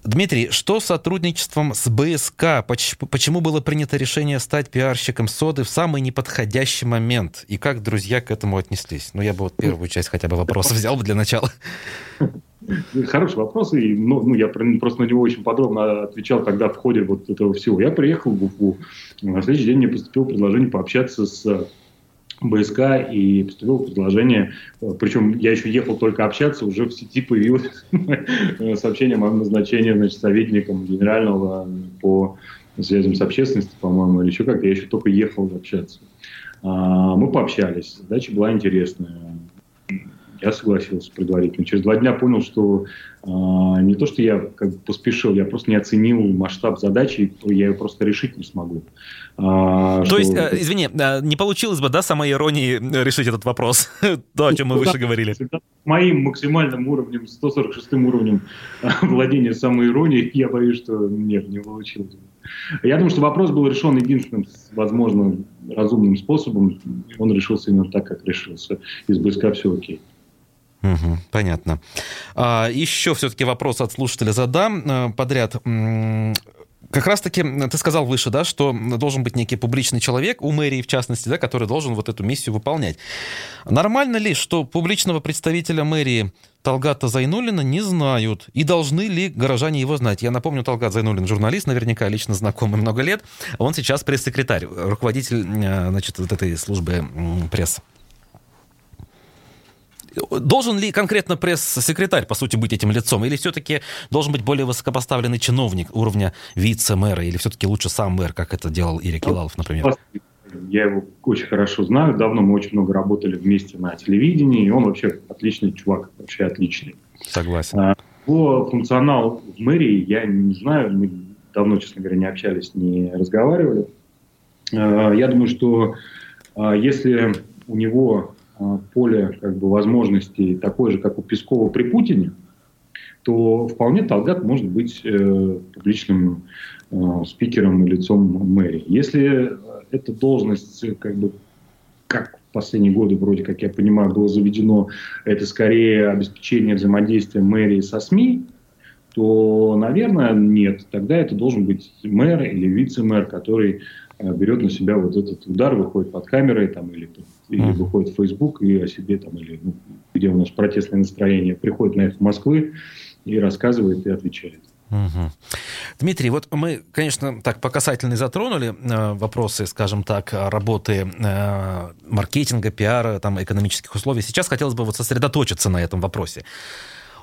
Дмитрий, что с сотрудничеством с БСК? Почему было принято решение стать пиарщиком соды в самый неподходящий момент? И как друзья к этому отнеслись? Ну, я бы вот первую часть хотя бы вопроса взял бы для начала. Хороший вопрос, и ну, ну, я просто на него очень подробно отвечал тогда в ходе вот этого всего. Я приехал в Уфу, на следующий день мне поступило предложение пообщаться с БСК и поступило предложение, причем я еще ехал только общаться, уже в сети появилось сообщение о моем назначении значит, советником генерального по связям с общественностью, по-моему, или еще как-то, я еще только ехал общаться. А, мы пообщались, задача была интересная я согласился предварительно. Через два дня понял, что э, не то, что я как бы поспешил, я просто не оценил масштаб задачи, я ее просто решить не смогу. А, то что... есть, э, извини, э, не получилось бы, да, самой иронии решить этот вопрос, то, о чем мы выше говорили? Моим максимальным уровнем, 146 уровнем э, владения самой иронией, я боюсь, что нет, не получилось. Я думаю, что вопрос был решен единственным, возможно, разумным способом. Он решился именно так, как решился. Из БСК все окей. Угу, понятно. А, еще все-таки вопрос от слушателя задам э, подряд. Как раз-таки ты сказал выше, да, что должен быть некий публичный человек, у мэрии в частности, да, который должен вот эту миссию выполнять. Нормально ли, что публичного представителя мэрии Талгата Зайнулина не знают? И должны ли горожане его знать? Я напомню, Талгат Зайнулин журналист, наверняка лично знакомый много лет. Он сейчас пресс-секретарь, руководитель э, значит, вот этой службы пресс. Должен ли конкретно пресс-секретарь, по сути, быть этим лицом? Или все-таки должен быть более высокопоставленный чиновник уровня вице-мэра? Или все-таки лучше сам мэр, как это делал Ирик Елалов, например? Я его очень хорошо знаю. Давно мы очень много работали вместе на телевидении. И он вообще отличный чувак, вообще отличный. Согласен. А, его функционал в мэрии я не знаю. Мы давно, честно говоря, не общались, не разговаривали. А, я думаю, что а, если у него поле как бы, возможностей такое же, как у Пескова при Путине, то вполне Талгат может быть э, публичным э, спикером и лицом мэрии. Если эта должность, как бы, как в последние годы, вроде как я понимаю, было заведено, это скорее обеспечение взаимодействия мэрии со СМИ, то, наверное, нет. Тогда это должен быть мэр или вице-мэр, который э, берет на себя вот этот удар, выходит под камерой там, или, или выходит в Facebook и о себе, там, или ну, где у нас протестное настроение, приходит на это в Москвы и рассказывает и отвечает. Угу. Дмитрий, вот мы, конечно, так по касательной затронули э, вопросы, скажем так, работы э, маркетинга, пиара, там, экономических условий. Сейчас хотелось бы вот сосредоточиться на этом вопросе.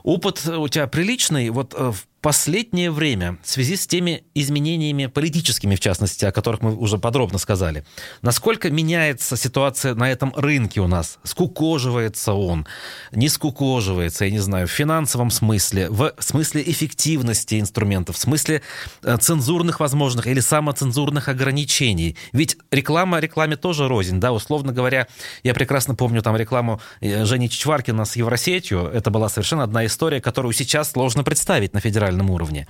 Опыт у тебя приличный. Вот э, в последнее время, в связи с теми изменениями политическими, в частности, о которых мы уже подробно сказали, насколько меняется ситуация на этом рынке у нас? Скукоживается он? Не скукоживается, я не знаю, в финансовом смысле, в смысле эффективности инструментов, в смысле э, цензурных возможных или самоцензурных ограничений? Ведь реклама рекламе тоже рознь, да, условно говоря, я прекрасно помню там рекламу э, Жени Чичваркина с Евросетью, это была совершенно одна история, которую сейчас сложно представить на федеральном федеральном уровне.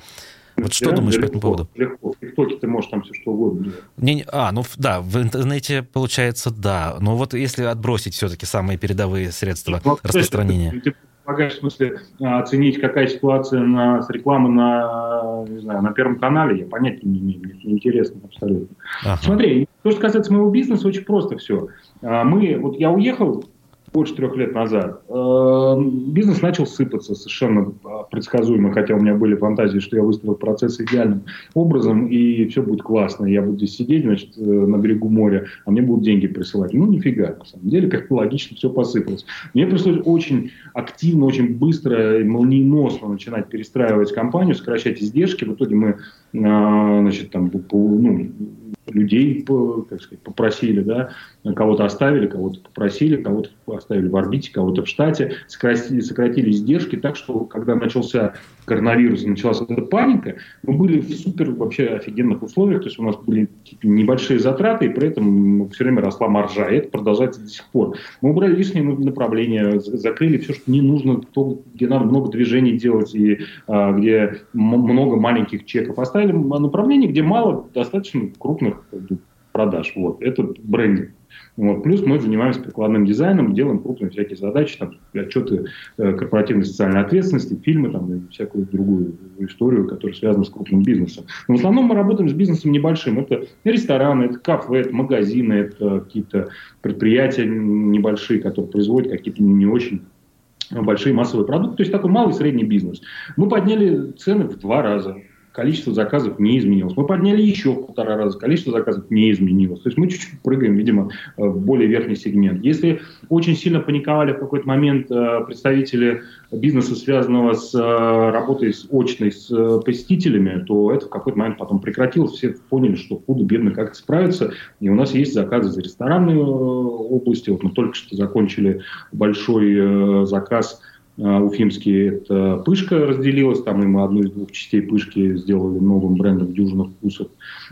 Вот что думаешь легко, по этому поводу? Легко. В ТикТоке ты можешь там все что угодно делать. Не, а, ну да, в интернете получается да. Но вот если отбросить все-таки самые передовые средства ну, распространения. Ты, ты помогаешь, в смысле, оценить, какая ситуация на, с рекламой на, не знаю, на Первом канале, я понятия не имею, мне интересно абсолютно. Ага. Смотри, то, что касается моего бизнеса, очень просто все. А, мы, вот я уехал больше трех лет назад, э, бизнес начал сыпаться совершенно предсказуемо, хотя у меня были фантазии, что я выстроил процесс идеальным образом, и все будет классно. Я буду здесь сидеть, значит, э, на берегу моря, а мне будут деньги присылать. Ну, нифига, на самом деле, как логично все посыпалось. Мне пришлось очень активно, очень быстро, молниеносно начинать перестраивать компанию, сокращать издержки. В итоге мы, э, значит, там, ну, людей, как сказать, попросили, да, кого-то оставили, кого-то попросили, кого-то оставили в орбите, кого-то в штате, сократили, сократили издержки, так что, когда начался коронавирус, началась эта паника, мы были в супер вообще офигенных условиях, то есть у нас были небольшие затраты, и при этом все время росла маржа, и это продолжается до сих пор. Мы убрали лишние направления, закрыли все, что не нужно, то, где надо много движений делать, и а, где много маленьких чеков. Оставили направления, где мало достаточно крупных продаж. Вот. Это брендинг. Вот. Плюс мы занимаемся прикладным дизайном, делаем крупные всякие задачи, там, отчеты э, корпоративной социальной ответственности, фильмы там, и всякую другую историю, которая связана с крупным бизнесом. Но в основном мы работаем с бизнесом небольшим. Это рестораны, это кафе, это магазины, это какие-то предприятия небольшие, которые производят какие-то не очень большие массовые продукты, то есть такой малый средний бизнес. Мы подняли цены в два раза количество заказов не изменилось. Мы подняли еще в полтора раза, количество заказов не изменилось. То есть мы чуть-чуть прыгаем, видимо, в более верхний сегмент. Если очень сильно паниковали в какой-то момент э, представители бизнеса, связанного с э, работой с очной с э, посетителями, то это в какой-то момент потом прекратилось. Все поняли, что худо-бедно как-то справиться. И у нас есть заказы за ресторанные области. Вот мы только что закончили большой заказ а, уфимские, это Пышка разделилась, там и мы одну из двух частей Пышки сделали новым брендом «Дюжина вкусов».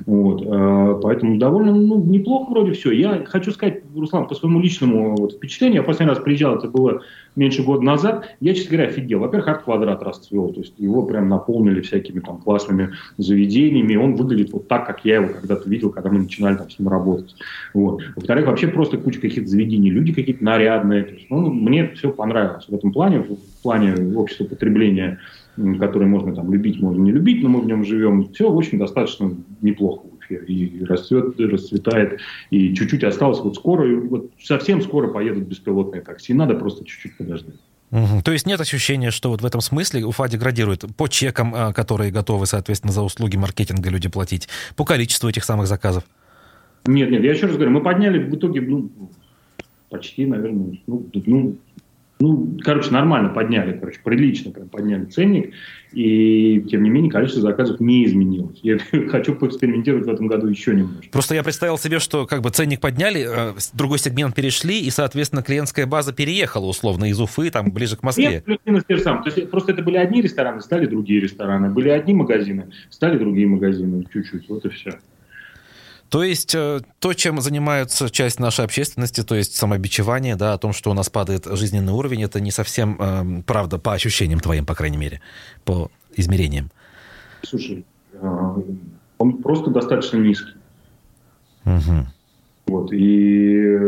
Вот. А, поэтому довольно ну, неплохо вроде все. Я хочу сказать, Руслан, по своему личному вот, впечатлению, я последний раз приезжал, это было меньше года назад, я, честно говоря, офигел. Во-первых, арт-квадрат расцвел, то есть его прям наполнили всякими там классными заведениями, он выглядит вот так, как я его когда-то видел, когда мы начинали там с ним работать. Вот. Во-вторых, вообще просто куча каких-то заведений, люди какие-то нарядные. То есть, ну, мне все понравилось в этом плане, в плане общества потребления, которое можно там любить, можно не любить, но мы в нем живем. Все очень достаточно неплохо и растет, расцветает, и чуть-чуть осталось вот скоро, вот совсем скоро поедут беспилотные такси, надо просто чуть-чуть подождать. Угу. То есть нет ощущения, что вот в этом смысле Уфа деградирует по чекам, а, которые готовы, соответственно, за услуги маркетинга люди платить, по количеству этих самых заказов? Нет, нет, я еще раз говорю, мы подняли в итоге, ну, почти, наверное, ну, ну ну, короче, нормально подняли, короче, прилично прям подняли ценник, и, тем не менее, количество заказов не изменилось. Я хочу поэкспериментировать в этом году еще немножко. Просто я представил себе, что как бы ценник подняли, э, другой сегмент перешли, и, соответственно, клиентская база переехала условно из Уфы, там, ближе к Москве. Нет, плюс-минус те же самые. То есть, просто это были одни рестораны, стали другие рестораны. Были одни магазины, стали другие магазины, чуть-чуть, вот и все. То есть э, то, чем занимается часть нашей общественности, то есть самобичевание, да, о том, что у нас падает жизненный уровень, это не совсем э, правда по ощущениям твоим, по крайней мере, по измерениям. Слушай, э, он просто достаточно низкий. Угу. Вот, и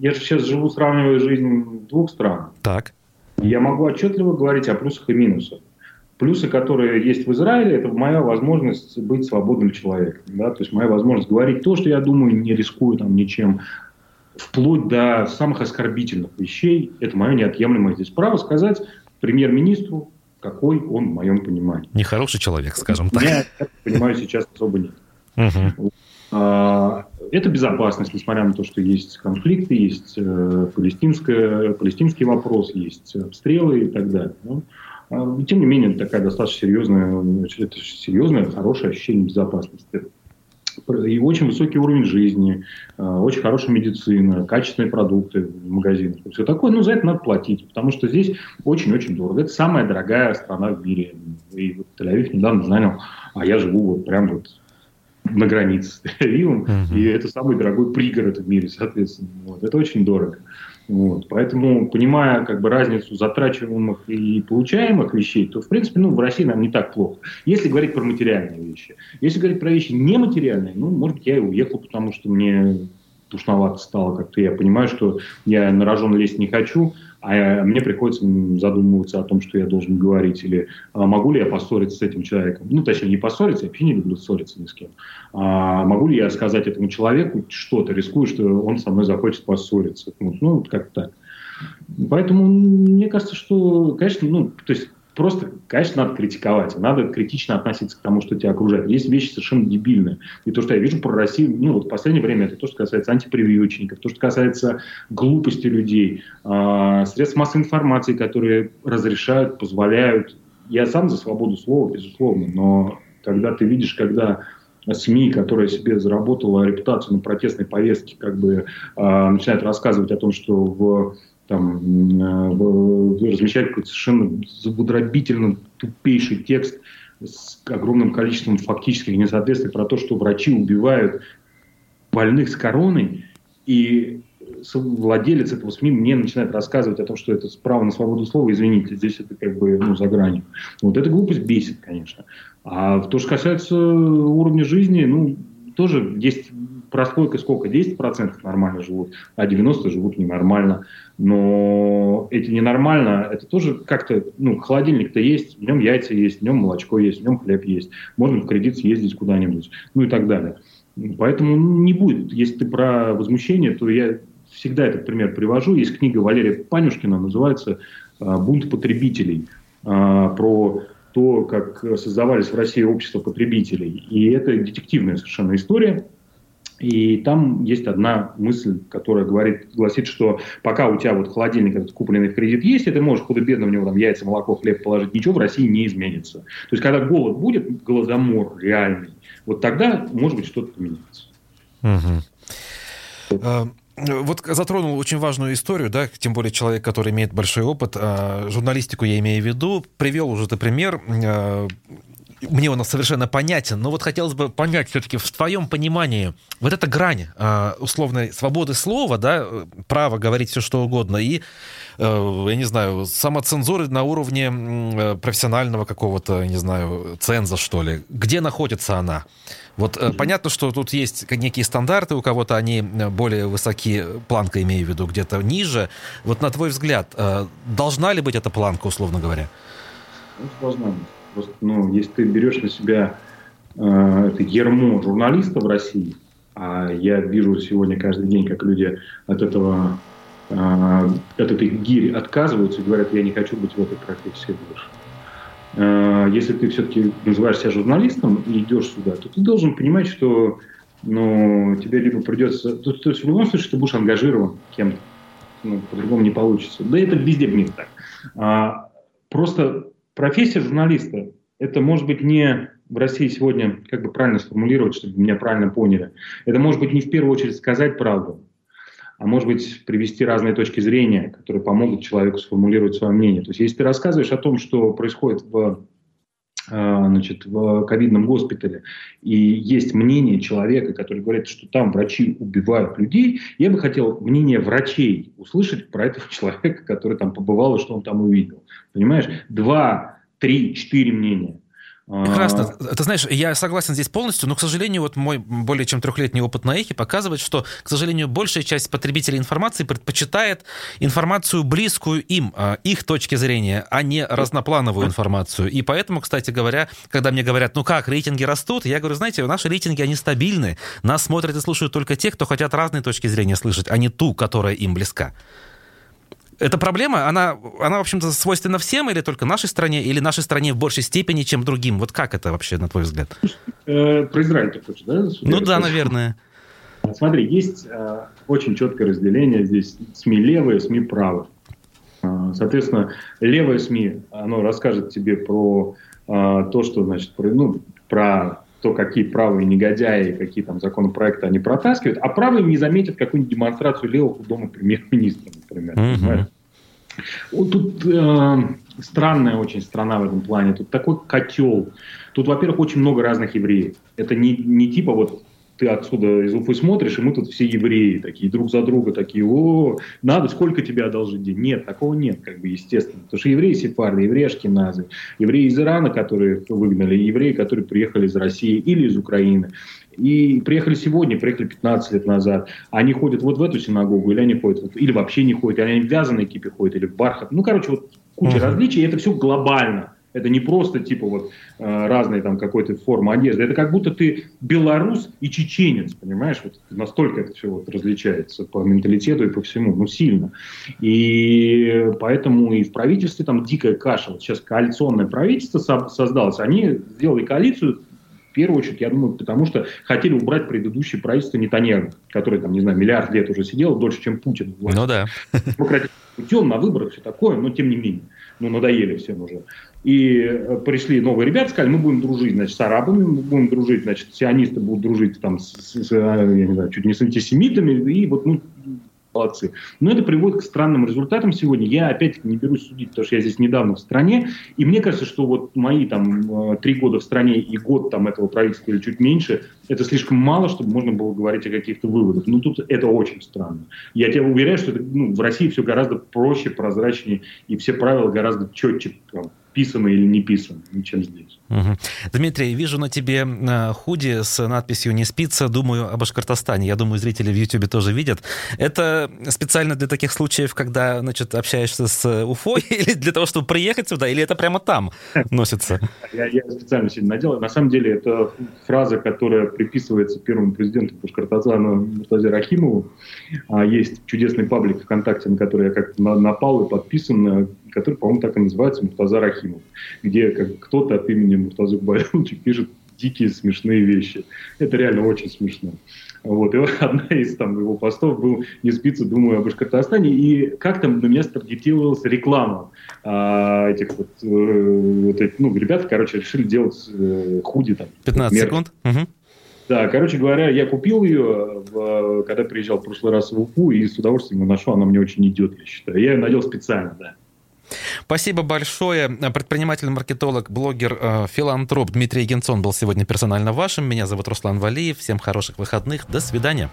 я же сейчас живу, сравнивая жизнь двух стран. Так. Я могу отчетливо говорить о плюсах и минусах. Плюсы, которые есть в Израиле, это моя возможность быть свободным человеком. Да? То есть моя возможность говорить то, что я думаю, не рискую там ничем, вплоть до самых оскорбительных вещей. Это мое неотъемлемое здесь право сказать премьер-министру, какой он в моем понимании. Нехороший человек, скажем так. Я понимаю сейчас особо нет. Угу. Это безопасность, несмотря на то, что есть конфликты, есть э, палестинский вопрос, есть обстрелы и так далее. А, тем не менее, такая достаточно серьезная, это серьезное, хорошее ощущение безопасности. И очень высокий уровень жизни, а, очень хорошая медицина, качественные продукты в магазинах. Все такое, ну, за это надо платить, потому что здесь очень-очень дорого. Это самая дорогая страна в мире. И вот Тель-Авив недавно занял, а я живу вот прям вот на границе с Тель-Авивом, uh-huh. и это самый дорогой пригород в мире, соответственно. Вот. Это очень дорого. Вот. Поэтому, понимая как бы, разницу затрачиваемых и получаемых вещей, то, в принципе, ну, в России нам не так плохо. Если говорить про материальные вещи. Если говорить про вещи нематериальные, ну, может быть, я и уехал, потому что мне тушновато стало как-то. Я понимаю, что я на рожон лезть не хочу, а мне приходится задумываться о том, что я должен говорить, или а, могу ли я поссориться с этим человеком. Ну, точнее, не поссориться, я вообще не люблю ссориться ни с кем. А могу ли я сказать этому человеку что-то, рискую, что он со мной захочет поссориться. Ну, ну вот как так. Поэтому мне кажется, что, конечно, ну, то есть просто, конечно, надо критиковать, надо критично относиться к тому, что тебя окружает. Есть вещи совершенно дебильные. И то, что я вижу про Россию, ну, вот в последнее время, это то, что касается антипрививочников, то, что касается глупости людей, э, средств массовой информации, которые разрешают, позволяют. Я сам за свободу слова, безусловно, но когда ты видишь, когда СМИ, которая себе заработала репутацию на протестной повестке, как бы э, начинает рассказывать о том, что в там, э, размещать какой-то совершенно задробительно тупейший текст с огромным количеством фактических несоответствий про то, что врачи убивают больных с короной, и владелец этого СМИ мне начинает рассказывать о том, что это право на свободу слова, извините, здесь это как бы ну, за гранью. Вот эта глупость бесит, конечно. А то, что касается уровня жизни, ну, тоже есть прослойка сколько? 10% нормально живут, а 90% живут ненормально. Но эти ненормально, это тоже как-то, ну, холодильник-то есть, в нем яйца есть, в нем молочко есть, в нем хлеб есть. Можно в кредит съездить куда-нибудь, ну и так далее. Поэтому не будет. Если ты про возмущение, то я всегда этот пример привожу. Есть книга Валерия Панюшкина, называется а, «Бунт потребителей», а, про то, как создавались в России общества потребителей. И это детективная совершенно история. И там есть одна мысль, которая говорит, гласит, что пока у тебя вот холодильник этот купленный в кредит есть, и ты можешь худо-бедно в него там яйца, молоко, хлеб положить, ничего в России не изменится. То есть, когда голод будет, голодомор реальный, вот тогда, может быть, что-то поменяется. Угу. Вот затронул очень важную историю, да, тем более человек, который имеет большой опыт, а, журналистику я имею в виду, привел уже ты пример, а, мне он совершенно понятен, но вот хотелось бы понять все-таки в твоем понимании вот эта грань а, условной свободы слова, да, право говорить все что угодно и, я не знаю, самоцензуры на уровне профессионального какого-то, не знаю, ценза, что ли. Где находится она? Вот mm-hmm. понятно, что тут есть некие стандарты, у кого-то они э, более высоки, планка имею в виду, где-то ниже. Вот на твой взгляд, э, должна ли быть эта планка, условно говоря? Должна быть. Просто, ну, если ты берешь на себя э, это ермо журналиста в России, а я вижу сегодня каждый день, как люди от этого э, от этой гири отказываются и говорят, я не хочу быть в этой профессии больше. Э, если ты все-таки называешь себя журналистом и идешь сюда, то ты должен понимать, что ну, тебе либо придется... То, то есть в любом случае ты будешь ангажирован кем-то. Ну, по-другому не получится. Да это везде мире так. А, просто профессия журналиста, это может быть не в России сегодня, как бы правильно сформулировать, чтобы меня правильно поняли, это может быть не в первую очередь сказать правду, а может быть привести разные точки зрения, которые помогут человеку сформулировать свое мнение. То есть если ты рассказываешь о том, что происходит в значит, в ковидном госпитале, и есть мнение человека, который говорит, что там врачи убивают людей, я бы хотел мнение врачей услышать про этого человека, который там побывал и что он там увидел. Понимаешь? Два, три, четыре мнения. Прекрасно. А. Ты знаешь, я согласен здесь полностью, но, к сожалению, вот мой более чем трехлетний опыт на эхе показывает, что, к сожалению, большая часть потребителей информации предпочитает информацию близкую им, а, их точки зрения, а не разноплановую информацию. И поэтому, кстати говоря, когда мне говорят, ну как, рейтинги растут, я говорю, знаете, наши рейтинги, они стабильны. Нас смотрят и слушают только те, кто хотят разные точки зрения слышать, а не ту, которая им близка. Эта проблема, она, она, в общем-то, свойственна всем или только нашей стране, или нашей стране в большей степени, чем другим? Вот как это вообще, на твой взгляд? Э, про Израиль ты хочешь, да? Ну да, наверное. Смотри, есть э, очень четкое разделение здесь СМИ левые, СМИ правые. Э, соответственно, левое СМИ, оно расскажет тебе про то, что, значит, про, ну, про то, какие правые негодяи, какие там законопроекты они протаскивают, а правые не заметят какую-нибудь демонстрацию левых у дома премьер-министра, например. Mm-hmm. Вот тут э, странная очень страна в этом плане. Тут такой котел. Тут, во-первых, очень много разных евреев. Это не, не типа вот ты отсюда из Уфы смотришь, и мы тут все евреи такие, друг за друга такие, о, надо, сколько тебе одолжить день? Нет, такого нет, как бы, естественно. Потому что евреи сефарды, евреи ашкеназы, евреи из Ирана, которые выгнали, евреи, которые приехали из России или из Украины. И приехали сегодня, приехали 15 лет назад. Они ходят вот в эту синагогу, или они ходят, вот, или вообще не ходят, или они в вязаной кипе ходят, или в бархат. Ну, короче, вот куча uh-huh. различий, и это все глобально. Это не просто типа вот э, разные там какой-то формы одежды. Это как будто ты белорус и чеченец, понимаешь? Вот настолько это все вот различается по менталитету и по всему, ну сильно. И поэтому и в правительстве там дикая каша. Вот сейчас коалиционное правительство создалось. Они сделали коалицию в первую очередь, я думаю, потому что хотели убрать предыдущее правительство Нетаньяху, который, там, не знаю, миллиард лет уже сидел, дольше, чем Путин. Ну да. Демократическим путем, на выборах, все такое, но тем не менее. ну, надоели всем уже. И э, пришли новые ребята, сказали, мы будем дружить, значит, с арабами, мы будем дружить, значит, сионисты будут дружить там с, с я не знаю, чуть не с антисемитами, и вот, ну, молодцы. Но это приводит к странным результатам сегодня. Я опять не берусь судить, потому что я здесь недавно в стране, и мне кажется, что вот мои там э, три года в стране и год там этого правительства или чуть меньше, это слишком мало, чтобы можно было говорить о каких-то выводах. Ну, тут это очень странно. Я тебя уверяю, что это, ну, в России все гораздо проще, прозрачнее, и все правила гораздо четче писано или не писано, чем здесь. Угу. Дмитрий, вижу на тебе э, худи с надписью «Не спится», думаю о Башкортостане. Я думаю, зрители в Ютубе тоже видят. Это специально для таких случаев, когда, значит, общаешься с Уфой, или для того, чтобы приехать сюда, или это прямо там носится? Я, я специально сегодня надел. На самом деле, это фраза, которая приписывается первому президенту Башкортостана Муртазе Рахимову. А, есть чудесный паблик ВКонтакте, на который я как-то напал и подписан, который, по-моему, так и называется, Муртаза Рахимов, где как кто-то от имени Муртазы Губайдовича пишет дикие смешные вещи. Это реально очень смешно. Вот. И одна из там, его постов был «Не спится, думаю о Башкортостане». И как-то на меня старгетировалась реклама а, этих вот, э, вот этих, ну, ребят, короче, решили делать э, худи там. 15 мерч. секунд. Угу. Да, короче говоря, я купил ее, в, когда приезжал в прошлый раз в Уфу, и с удовольствием ее нашел. Она мне очень идет, я считаю. Я ее надел специально, да. Спасибо большое. Предприниматель, маркетолог, блогер, э, филантроп Дмитрий Генцон был сегодня персонально вашим. Меня зовут Руслан Валиев. Всем хороших выходных. До свидания.